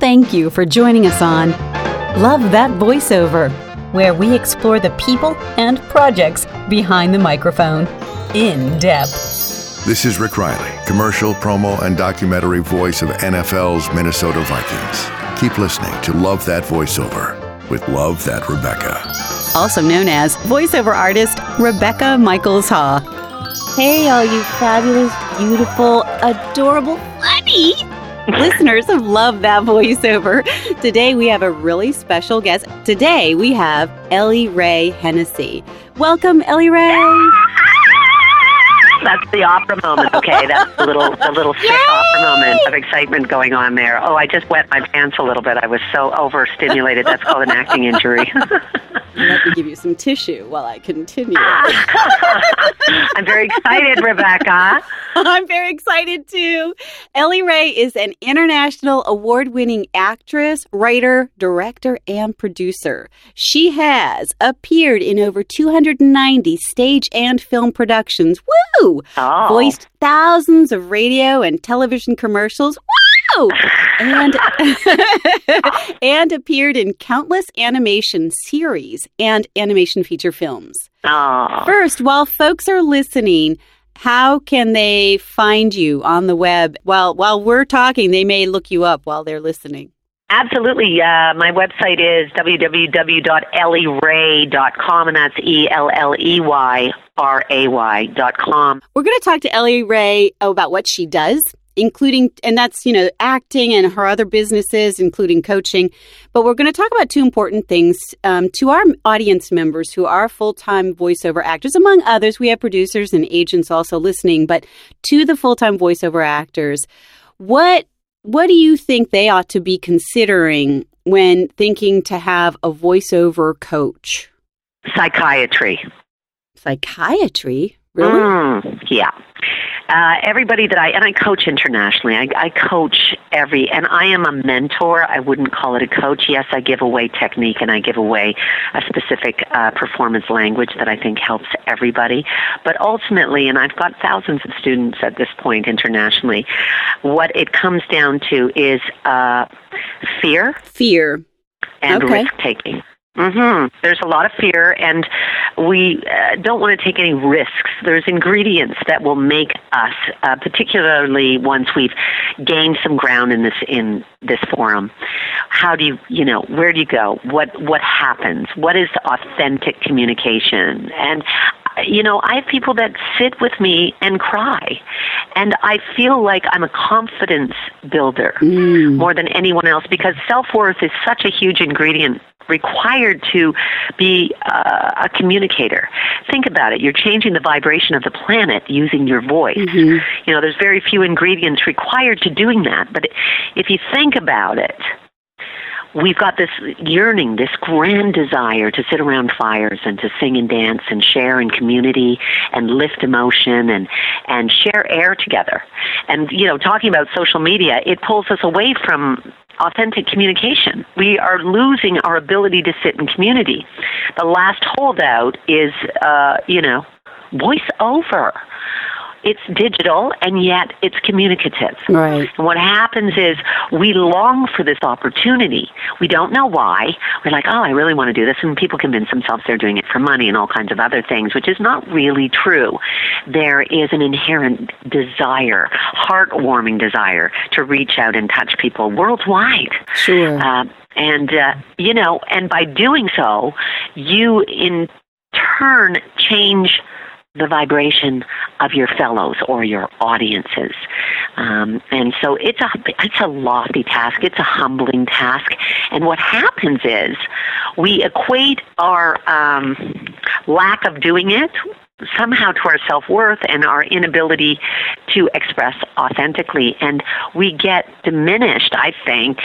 Thank you for joining us on Love That Voiceover, where we explore the people and projects behind the microphone in depth. This is Rick Riley, commercial, promo, and documentary voice of NFL's Minnesota Vikings. Keep listening to Love That Voiceover with Love That Rebecca. Also known as voiceover artist Rebecca Michaels Haw. Hey, all you fabulous, beautiful, adorable, funny listeners have loved That Voiceover. Today we have a really special guest. Today we have Elley Ray Hennessy. Welcome, Elley Ray. That's the opera moment. Okay, that's the little the little sick opera moment of excitement going on there. Oh, I just wet my pants a little bit. I was so overstimulated. That's called an acting injury. Let me give you some tissue while I continue. I'm very excited, Rebecca. I'm very excited too. Elley Ray is an international award winning actress, writer, director, and producer. She has appeared in over 290 stage and film productions. Woo! Oh. Voiced thousands of radio and television commercials. Woo! And and appeared in countless animation series and animation feature films. Oh. First, while folks are listening, how can they find you on the web? While while we're talking, they may look you up while they're listening. Absolutely. Uh, my website is www.elleyray.com, and that's E L L E Y R A Y dot com. We're going to talk to Elley Ray about what she does, including, and that's, you know, acting and her other businesses, including coaching. But we're going to talk about two important things um, to our audience members who are full time voiceover actors, among others. We have producers and agents also listening, but to the full time voiceover actors, what what do you think they ought to be considering when thinking to have a voiceover coach? Psychiatry. Psychiatry? Really? Mm, yeah. Uh, everybody that I and I coach internationally. I, I coach every, and I am a mentor. I wouldn't call it a coach. Yes, I give away technique and I give away a specific uh, performance language that I think helps everybody. But ultimately, and I've got thousands of students at this point internationally. What it comes down to is uh, fear Fear. and Okay. risk taking. Hmm There's a lot of fear, and we uh, don't want to take any risks. There's ingredients that will make us, uh, particularly once we've gained some ground in this in this forum. How do you, you know, where do you go? What what happens? What is authentic communication? And you know, I have people that sit with me and cry, and I feel like I'm a confidence builder more than anyone else because self worth is such a huge ingredient required to be uh, a communicator. Think about it. You're changing the vibration of the planet using your voice. You know, there's very few ingredients required to doing that. But if you think about it, we've got this yearning, this grand desire to sit around fires and to sing and dance and share in community and lift emotion and and share air together. And you know, talking about social media, it pulls us away from authentic communication. We are losing our ability to sit in community. The last holdout is uh, you know, voice over. It's digital and yet it's communicative. Right. And what happens is we long for this opportunity. We don't know why. We're like, oh, I really want to do this. And people convince themselves they're doing it for money and all kinds of other things, which is not really true. There is an inherent desire, heartwarming desire to reach out and touch people worldwide. Sure. Uh, and, uh, you know, and by doing so, you in turn change the vibration of your fellows or your audiences. Um, and so it's a it's a lofty task. It's a humbling task. And what happens is we equate our um, lack of doing it somehow to our self worth and our inability to express authentically. And we get diminished, I think,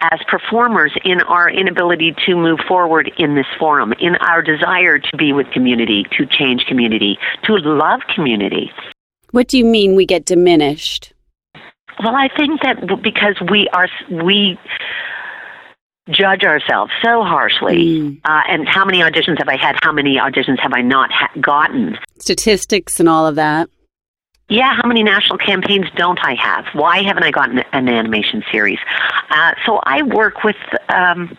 as performers in our inability to move forward in this forum, in our desire to be with community, to change community, to love community. What do you mean we get diminished? Well, I think that because we are we judge ourselves so harshly, uh, and how many auditions have I had? How many auditions have I not ha- gotten? Statistics and all of that. yeah, how many national campaigns don't I have? Why haven't I gotten an animation series? Uh, so I work with. Um,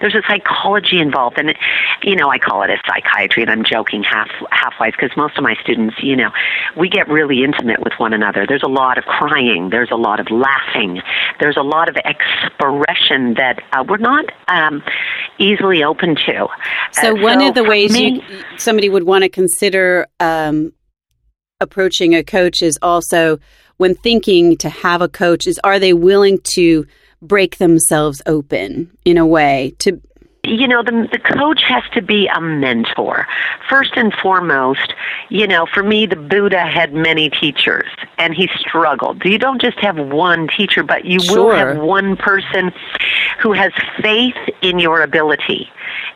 there's a psychology involved, and it, you know I call it a psychiatry, and I'm joking half halfwise because most of my students, you know, we get really intimate with one another. There's a lot of crying, there's a lot of laughing, there's a lot of expression that uh, we're not um, easily open to. So, Uh, one so of the ways me- you, somebody would want to consider um, approaching a coach is also when thinking to have a coach is are they willing to break themselves open in a way to you know the the coach has to be a mentor. First and foremost you know for me the buddha had many teachers and he struggled. You don't just have one teacher but you will have one person who has faith in your ability.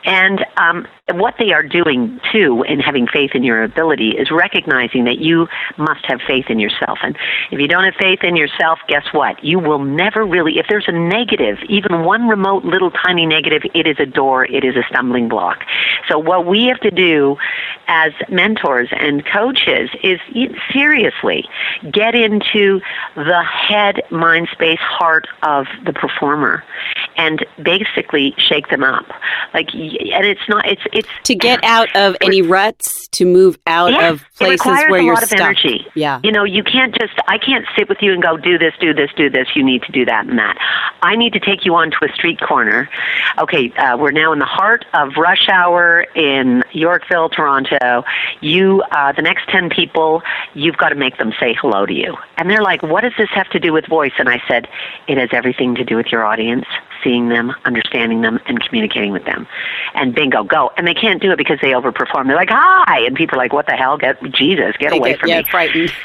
And um, what they are doing too in having faith in your ability is recognizing that you must have faith in yourself. And if you don't have faith in yourself guess what? You will never really if there's a negative even one remote little tiny negative it is a door it is a stumbling block. So what we have to do as mentors and coaches is seriously get into the head mind space heart of the performer and basically shake them up. Like and it's not it's it's to get out of any ruts to move out yeah, of places where a you're lot of energy. yeah You know, you can't just, I can't sit with you and go, do this, do this, do this. You need to do that and that. I need to take you onto a street corner. Okay, uh, we're now in the heart of rush hour in Yorkville, Toronto. You, uh, the next 10 people, you've got to make them say hello to you. And they're like, what does this have to do with voice? And I said, it has everything to do with your audience, seeing them, understanding them, and communicating with them. And bingo, go. And they can't do it because they overperform. They're like, hi. And people are like, what the hell? Get, Jesus, get They away get- from yeah me. frightened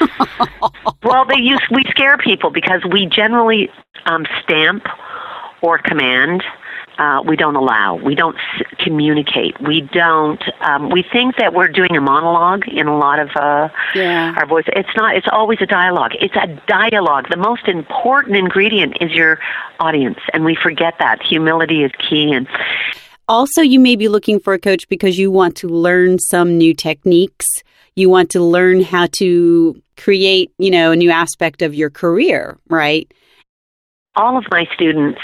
Well, they use we scare people because we generally um, stamp or command. Uh, we don't allow. We don't s- communicate. We don't. Um, we think that we're doing a monologue in a lot of uh, Yeah. our voice. It's not. It's always a dialogue. It's a dialogue. The most important ingredient is your audience, and we forget that. Humility is key. And Also, you may be looking for a coach because you want to learn some new techniques. You want to learn how to create, you know, a new aspect of your career, right? all of my students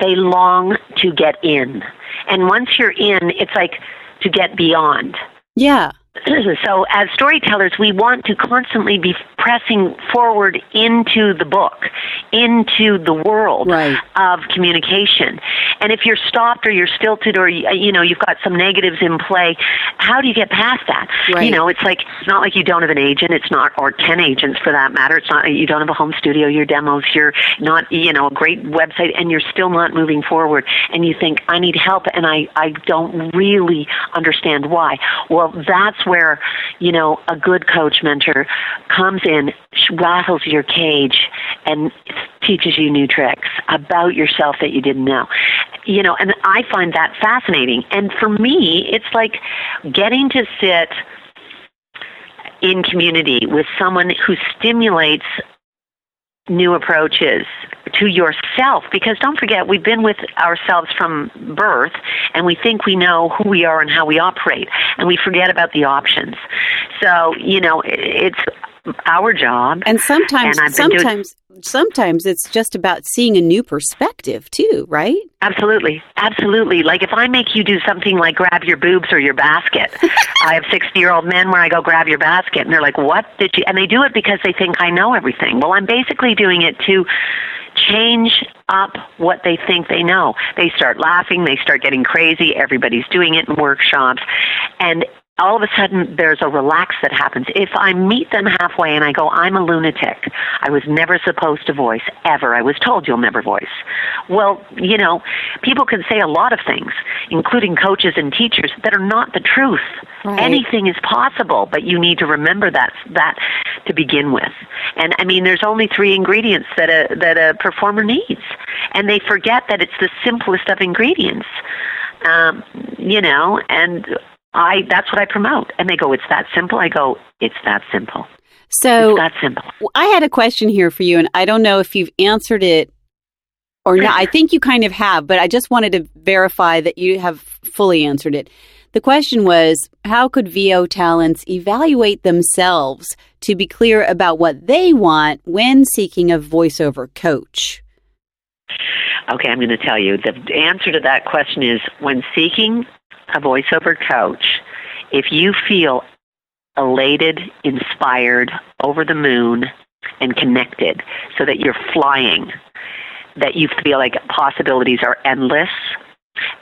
they long to get in and once you're in it's like to get beyond Yeah. so as storytellers we want to constantly be pressing forward into the book into the world Right. of communication. And if you're stopped or you're stilted or you know you've got some negatives in play how do you get past that? Right. you know it's like it's not like you don't have an agent. It's not or 10 agents for that matter. It's not you don't have a home studio your demos you're not you know a great website and you're still not moving forward and you think i need help and i i don't really understand why. Well that's where you know a good coach mentor comes in rattles your cage and teaches you new tricks about yourself that you didn't know. You know and i find that fascinating. And for me it's like getting to sit in community with someone who stimulates new approaches to yourself. Because don't forget we've been with ourselves from birth and we think we know who we are and how we operate and we forget about the options. So you know it's our job And sometimes And I've doing- sometimes sometimes it's just about seeing a new perspective too, right? Absolutely, absolutely. Like if I make you do something like grab your boobs or your basket, I have sixty-year-old men where I go grab your basket, and they're like, "What did you?" And they do it because they think I know everything. Well, I'm basically doing it to change up what they think they know. They start laughing, they start getting crazy. Everybody's doing it in workshops, and all of a sudden there's a relax that happens. If I meet them halfway and I go, I'm a lunatic. I was never supposed to voice, ever. I was told you'll never voice. Well, you know, people can say a lot of things, including coaches and teachers, that are not the truth. Right. Anything is possible, but you need to remember that that to begin with. And I mean, there's only three ingredients that a that a performer needs, and they forget that it's the simplest of ingredients. Um, you know, and I that's what I promote. And they go, "It's that simple." I go, "It's that simple. So it's that simple." I had a question here for you, and I don't know if you've answered it or not. I think you kind of have, but I just wanted to verify that you have fully answered it. The question was how could VO talents evaluate themselves to be clear about what they want when seeking a voiceover coach? Okay, I'm going to tell you. The answer to that question is when seeking a voiceover coach, if you feel elated, inspired, over the moon, and connected so that you're flying, that you feel like possibilities are endless,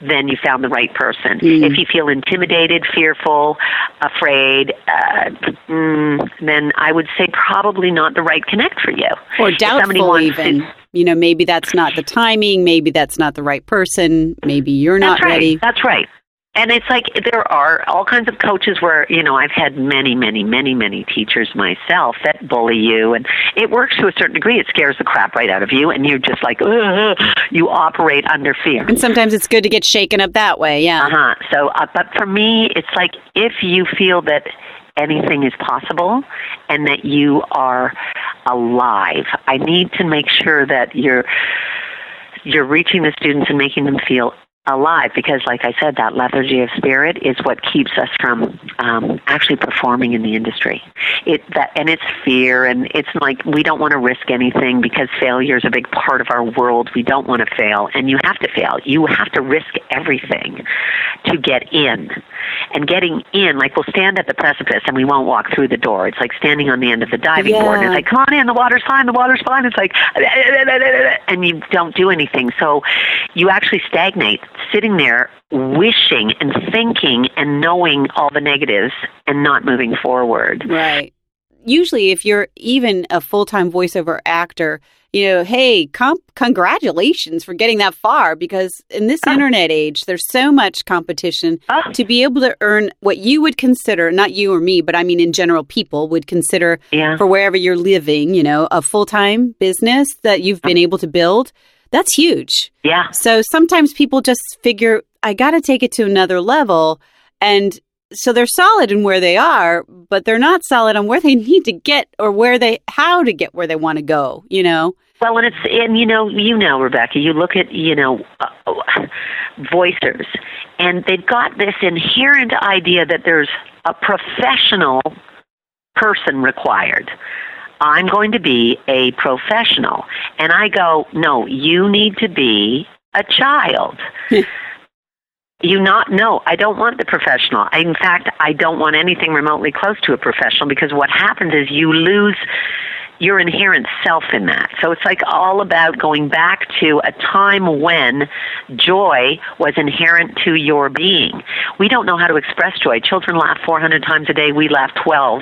then you found the right person. Mm. If you feel intimidated, fearful, afraid, uh, mm, then I would say probably not the right connect for you. Or doubtful, even. to- you know, maybe that's not the timing. Maybe that's not the right person. Maybe you're not right. ready. That's right. And it's like there are all kinds of coaches where, you know, I've had many, many, many, many teachers myself that bully you. And it works to a certain degree. It scares the crap right out of you. And you're just like, Ugh. you operate under fear. And sometimes it's good to get shaken up that way. Yeah. Uh huh. So, uh, but for me, it's like if you feel that anything is possible and that you are alive, I need to make sure that you're you're reaching the students and making them feel alive because like i said that lethargy of spirit is what keeps us from um, actually performing in the industry. It that and it's fear and it's like we don't want to risk anything because failure is a big part of our world. We don't want to fail and you have to fail. You have to risk everything to get in. And getting in like we'll stand at the precipice and we won't walk through the door. It's like standing on the end of the diving board and it's like come on in the water's fine the water's fine. It's like and you don't do anything. So you actually stagnate sitting there wishing and thinking and knowing all the negatives and not moving forward Right. Usually, if you're even a full time voiceover actor, you know, hey, com- congratulations for getting that far because in this Oh. internet age, there's so much competition oh, to be able to earn what you would consider, not you or me, but I mean in general, people would consider yeah for wherever you're living, you know, a full time business that you've been able to build. That's huge. yeah So sometimes people just figure, I got to take it to another level. And so they're solid in where they are, but they're not solid on where they need to get or where they, how to get where they want to go, you know? Well, and it's and you know you know Rebecca, you look at you know uh, voicers, and they've got this inherent idea that there's a professional person required. I'm going to be a professional, and I go, no, you need to be a child. you not no i don't want the professional in fact i don't want anything remotely close to a professional because what happens is you lose your inherent self in that. So it's like all about going back to a time when joy was inherent to your being. We don't know how to express joy. Children laugh 400 times a day. We laugh 12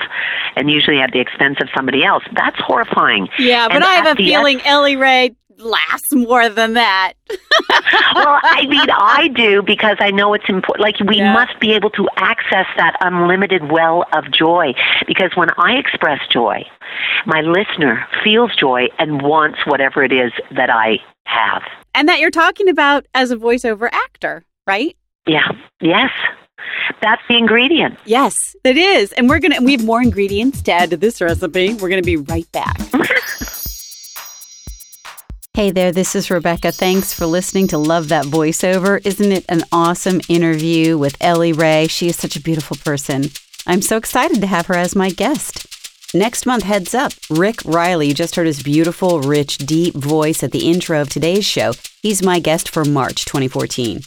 and usually at the expense of somebody else. That's horrifying. Yeah, but And I have a feeling Elley Ray lasts more than that. well, I mean, I do because I know it's important. Like, we Yeah. must be able to access that unlimited well of joy. Because when I express joy, my listener feels joy and wants whatever it is that I have. And that you're talking about as a voiceover actor, right? Yeah. Yes. That's the ingredient. Yes, it is. And we're going to, we have more ingredients to add to this recipe. We're going to be right back. Hey there, this is Rebecca. Thanks for listening to Love That Voiceover. Isn't it an awesome interview with Elley Ray? She is such a beautiful person. I'm so excited to have her as my guest. Next month, heads up, Rick Riley. You just heard his beautiful, rich, deep voice at the intro of today's show. He's my guest for March 2014.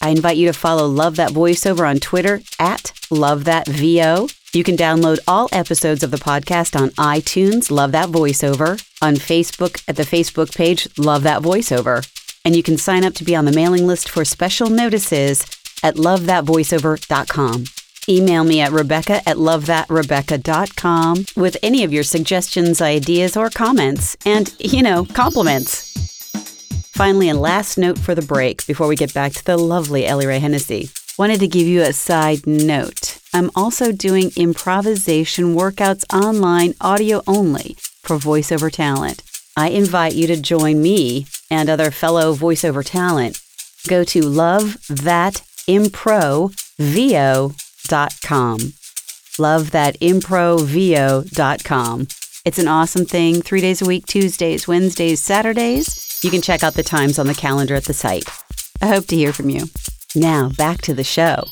I invite you to follow Love That Voiceover on Twitter at Love That VO. You can download all episodes of the podcast on iTunes, Love That Voiceover, on Facebook at the Facebook page, Love That Voiceover. And you can sign up to be on the mailing list for special notices at lovethatvoiceover.com. Email me at Rebecca at lovethatrebecca.com with any of your suggestions, ideas, or comments, and, you know, compliments. Finally, a last note for the break before we get back to the lovely Elley Ray Hennessy. Wanted to give you a side note. I'm also doing improvisation workouts online, audio only, for voiceover talent. I invite you to join me and other fellow voiceover talent. Go to lovethatimprovo.com. Lovethatimprovo.com. It's an awesome thing. Three days a week, Tuesdays, Wednesdays, Saturdays. You can check out the times on the calendar at the site. I hope to hear from you. Now, back to the show.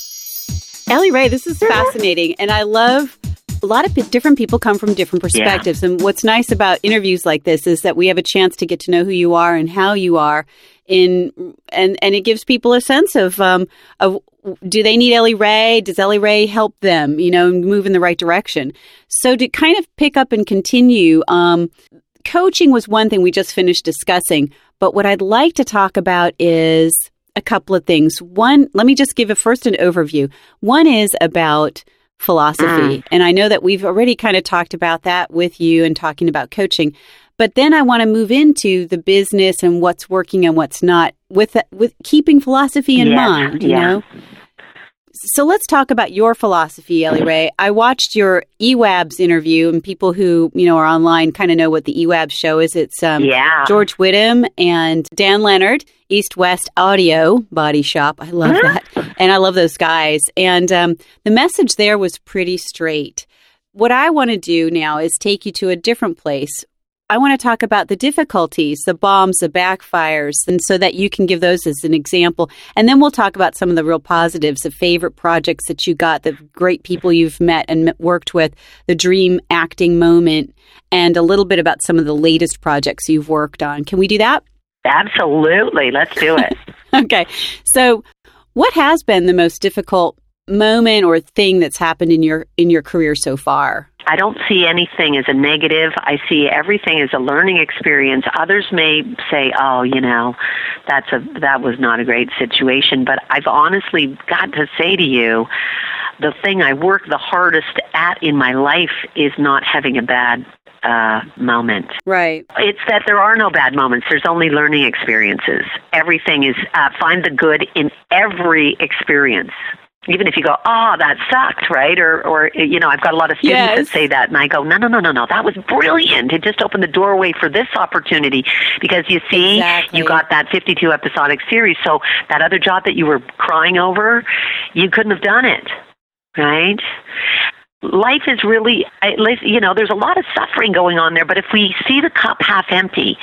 Elley Ray, this is fascinating. And I love a lot of different people come from different perspectives. Yeah. And what's nice about interviews like this is that we have a chance to get to know who you are and how you are in and and it gives people a sense of um of do they need Elley Ray? Does Elley Ray help them, you know, move in the right direction? So to kind of pick up and continue, um, coaching was one thing we just finished discussing, but what I'd like to talk about is a couple of things. One, let me just give a first an overview. One is about philosophy. Mm. And I know that we've already kind of talked about that with you and talking about coaching. But then I want to move into the business and what's working and what's not with with keeping philosophy in mind, you yeah. know. So let's talk about your philosophy, Elley Ray. I watched your EWABS interview, and people who you know are online kind of know what the EWABS show is. It's um, yeah. George Whittam and Dan Lenard, East West Audio Body Shop. I love that, and I love those guys. And um, the message there was pretty straight. What I want to do now is take you to a different place I want to talk about the difficulties, the bombs, the backfires, and so that you can give those as an example. And then we'll talk about some of the real positives, the favorite projects that you got, the great people you've met and worked with, the dream acting moment, and a little bit about some of the latest projects you've worked on. Can we do that? Absolutely. Let's do it. okay. So, what has been the most difficult moment or thing that's happened in your in your career so far? I don't see anything as a negative. I see everything as a learning experience. Others may say, "Oh, you know, that's a that was not a great situation," but I've honestly got to say to you, the thing I work the hardest at in my life is not having a bad uh, moment. Right. It's that there are no bad moments. There's only learning experiences. Everything is uh, find the good in every experience even if you go, oh, that sucked, right? Or, or you know, I've got a lot of students yes. that say that, and I go, no, no, no, no, no, that was brilliant. It just opened the doorway for this opportunity because you see, exactly. you got that 52 episodic series. So that other job that you were crying over, you couldn't have done it, right? Life is really, you know, there's a lot of suffering going on there, but if we see the cup half empty,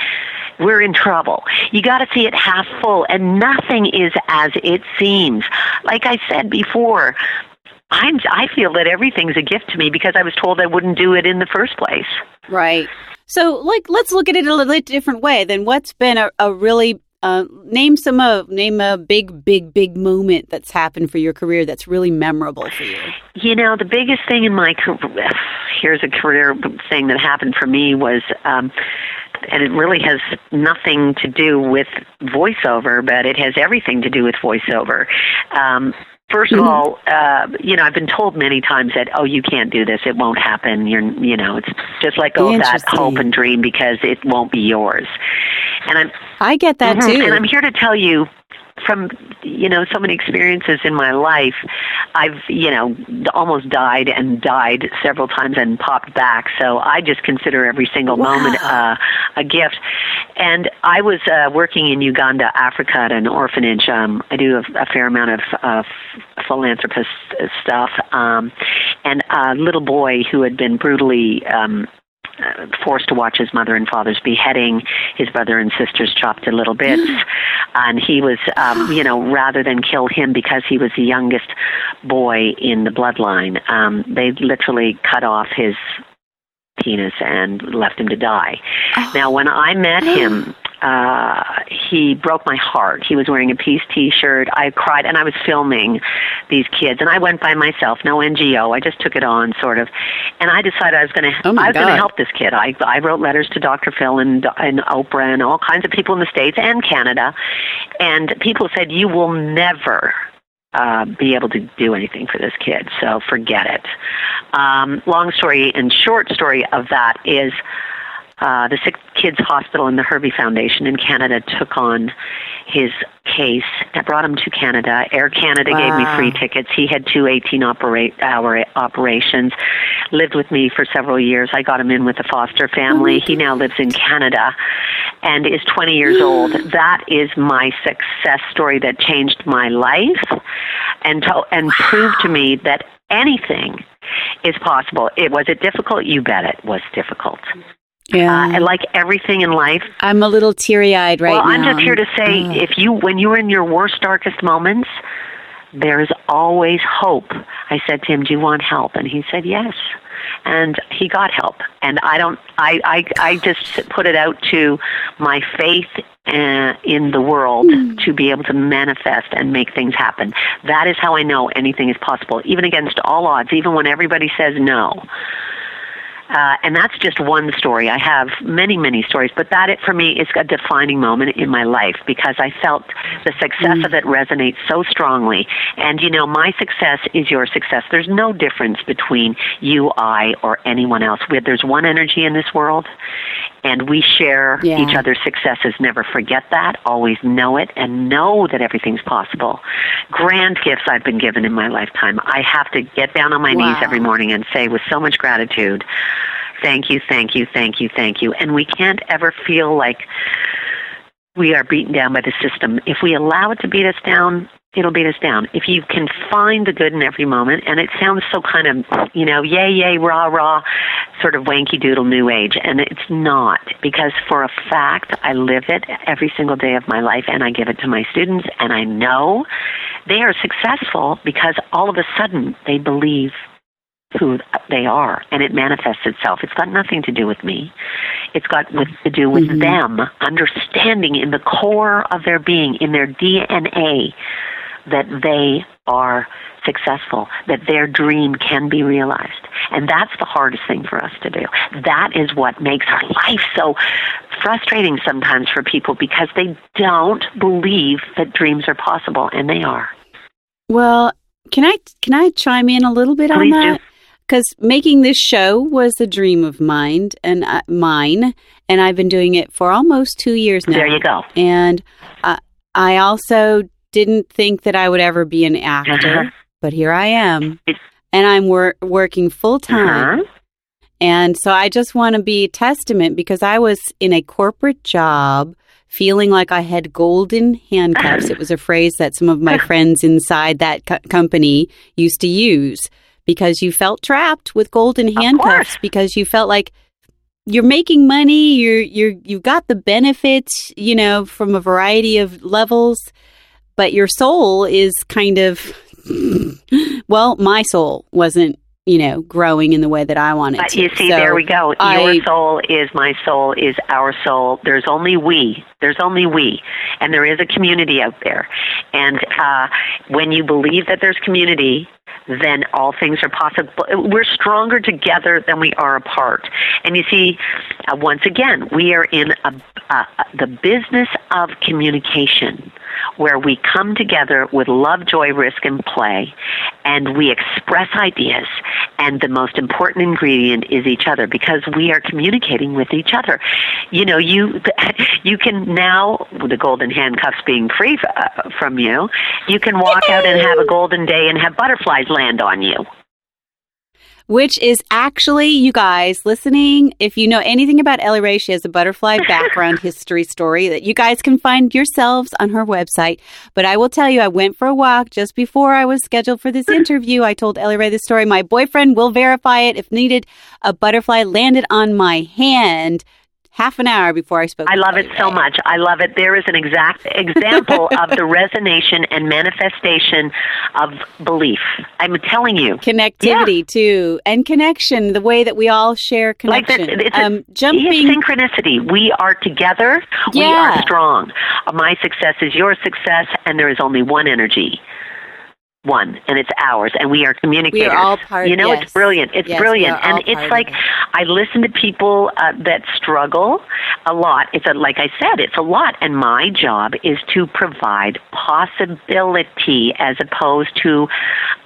we're in trouble. You got to see it half full, and nothing is as it seems. Like I said before, I'm, I feel that everything's a gift to me because I was told I wouldn't do it in the first place. Right. So, like, let's look at it a little different way. Then, what's been a, a really uh, name some uh, name a big, big, big moment that's happened for your career that's really memorable for you. You know, the biggest thing in my career, here's a career thing that happened for me was um, and it really has nothing to do with voiceover, but it has everything to do with voiceover. Um, First of mm-hmm. all, uh, you know, I've been told many times that, oh, you can't do this. It won't happen. You're, you know, it's just like oh, that hope and dream because it won't be yours. And I'm, I get that mm-hmm, too. And I'm here to tell you from you know so many experiences in my life i've you know almost died and died several times and popped back. So i just consider every single wow. moment uh, a gift. And i was uh, working in uganda africa at an orphanage. Um, i do a, a fair amount of uh, philanthropist stuff. Um, and a little boy who had been brutally um, uh, forced to watch his mother and father's beheading, his brother and sisters chopped to little bits, and he was, um, you know, rather than kill him because he was the youngest boy in the bloodline, um, they literally cut off his penis and left him to die. Oh. Now, when I met him uh, he broke my heart. He was wearing a peace T-shirt. I cried, and I was filming these kids, and I went by myself, no NGO. I just took it on, sort of, and I decided I was going to. Oh I was going to help this kid. I I wrote letters to Dr. Phil and and Oprah and all kinds of people in the states and Canada, and people said you will never uh, be able to do anything for this kid. So forget it. Um, long story and short story of that is uh, the Sick Kids Hospital and the Herbie Foundation in Canada took on his case. I brought him to Canada. Air Canada wow. gave me free tickets. He had two 18 opera- hour operations, lived with me for several years. I got him in with a foster family. He now lives in Canada and is 20 years old. That is my success story that changed my life and, to- and wow. proved to me that anything is possible. It was it difficult? You bet it was difficult. Yeah. Uh, and like everything in life. I'm a little teary eyed right well, now. I'm just here to say if you, when you're in your worst, darkest moments, There is always hope. I said to him, Do you want help? And he said, Yes. And he got help. And I don't, I, I, I just put it out to my faith uh, in the world mm. to be able to manifest and make things happen. That is how I know anything is possible, even against all odds, even when everybody says no. Uh, and that's just one story. I have many, many stories, but that it for me is a defining moment in my life because I felt the success mm. of it resonate so strongly. And you know, my success is your success. There's no difference between you, I, or anyone else. We, there's one energy in this world, and we share yeah. each other's successes. Never forget that. Always know it and know that everything's possible. Grand gifts I've been given in my lifetime. I have to get down on my wow. knees every morning and say with so much gratitude, thank you, thank you, thank you, thank you. And we can't ever feel like we are beaten down by the system. If we allow it to beat us down, it'll beat us down. If you can find the good in every moment, and it sounds so kind of, you know, yay, yay, rah, rah, sort of wanky doodle new age, and it's not, because for a fact, I live it every single day of my life, and I give it to my students, and I know they are successful because all of a sudden they believe who they are and it manifests itself. It's got nothing to do with me. It's got with, to do with mm-hmm. them understanding in the core of their being in their dna that they are successful that their dream can be realized. And that's the hardest thing for us to do. That is what makes our life so frustrating sometimes for people because they don't believe that dreams are possible and they are. Well can I can I chime in a little bit Please on that? Because making this show was a dream of mine and uh, mine, and I've been doing it for almost two years now. There you go. And uh, I also didn't think that I would ever be an actor, uh-huh. but here I am, and I'm wor- working full time. Uh-huh. And so I just want to be a testament because I was in a corporate job feeling like I had golden handcuffs. it was a phrase that some of my friends inside that co- company used to use because you felt trapped with golden handcuffs because you felt like you're making money, you're you're you've got the benefits, you know, from a variety of levels, but your soul is kind of well, my soul wasn't you know, growing in the way that I wanted but to. You see, so there we go. I, Your soul is my soul, is our soul. There's only we. There's only we. And there is a community out there. And uh, when you believe that there's community, then all things are possible. We're stronger together than we are apart. And you see, uh, once again, we are in a, uh, the business of communication where we come together with love, joy, risk, and play, and we express ideas. And the most important ingredient is each other because we are communicating with each other. You know, you you can now, with the golden handcuffs being free uh, from you, you can walk out and have a golden day and have butterflies land on you which is actually, you guys listening, if you know anything about Elley Ray, she has a butterfly background history story that you guys can find yourselves on her website. But I will tell you, I went for a walk just before I was scheduled for this interview. I told Elley Ray the story. My boyfriend will verify it if needed. A butterfly landed on my hand half an hour before I spoke. I love it so much. I love it. There is an exact example of the resonation and manifestation of belief. I'm telling you, connectivity yeah. too, and connection. The way that we all share connection. Like it's um, a, jumping synchronicity. We are together. Yeah. We are strong. My success is your success, and there is only one energy one and it's ours and we are communicators. We are all part You know, yes. it's brilliant. It's yes, brilliant. And it's like it. I listen to people uh, that struggle a lot. It's a, like I said, it's a lot and my job is to provide possibility as opposed to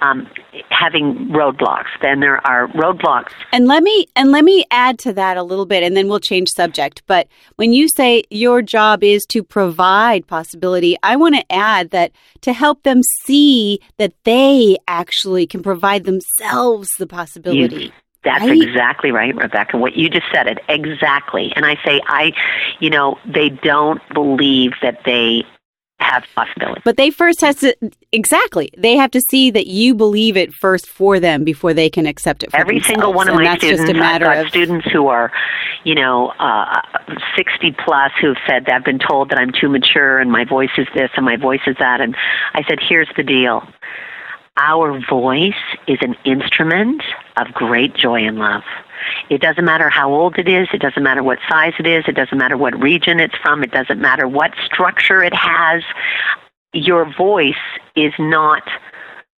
um, having roadblocks. Then there are roadblocks. And let me and let me add to that a little bit and then we'll change subject. But when you say your job is to provide possibility, I want to add that to help them see that that they actually can provide themselves the possibility. You, that's right? exactly right, Rebecca. What you just said it exactly. And I say I, you know, they don't believe that they have possibility. But they first has to exactly. They have to see that you believe it first for them before they can accept it. Every themselves. Every single one of and my that's students, just a matter I've got of students who are, you know, uh, sixty plus who've said that I've been told that I'm too mature and my voice is this and my voice is that, and I said, here's the deal. Our voice is an instrument of great joy and love. It doesn't matter how old it is. It doesn't matter what size it is. It doesn't matter what region it's from. It doesn't matter what structure it has. Your voice is not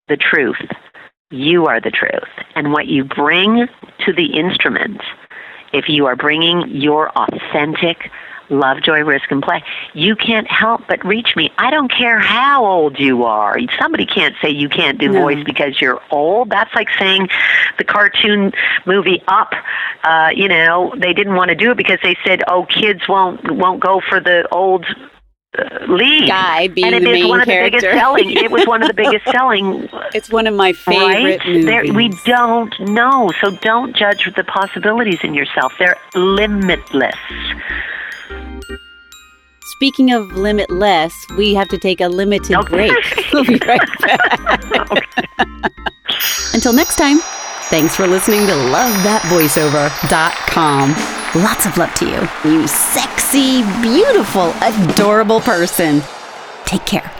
the truth. You are the truth. And what you bring to the instrument, if you are bringing your authentic love, joy, risk, and play. You can't help but reach me. I don't care how old you are. Somebody can't say you can't do No. voice because you're old. That's like saying the cartoon movie Up. Uh, you know, they didn't want to do it because they said, "Oh, kids won't won't go for the old." Uh, lead Guy being and it is one of the biggest selling. It was one of the biggest selling It's one of my favorite right? movies. There, we don't know, so don't judge the possibilities in yourself. They're limitless. Speaking of limitless, we have to take a limited Okay. break. We'll be right back. Until next time, thanks for listening to LoveThatVoiceover.com. Lots of love to you, you sexy, beautiful, adorable person. Take care.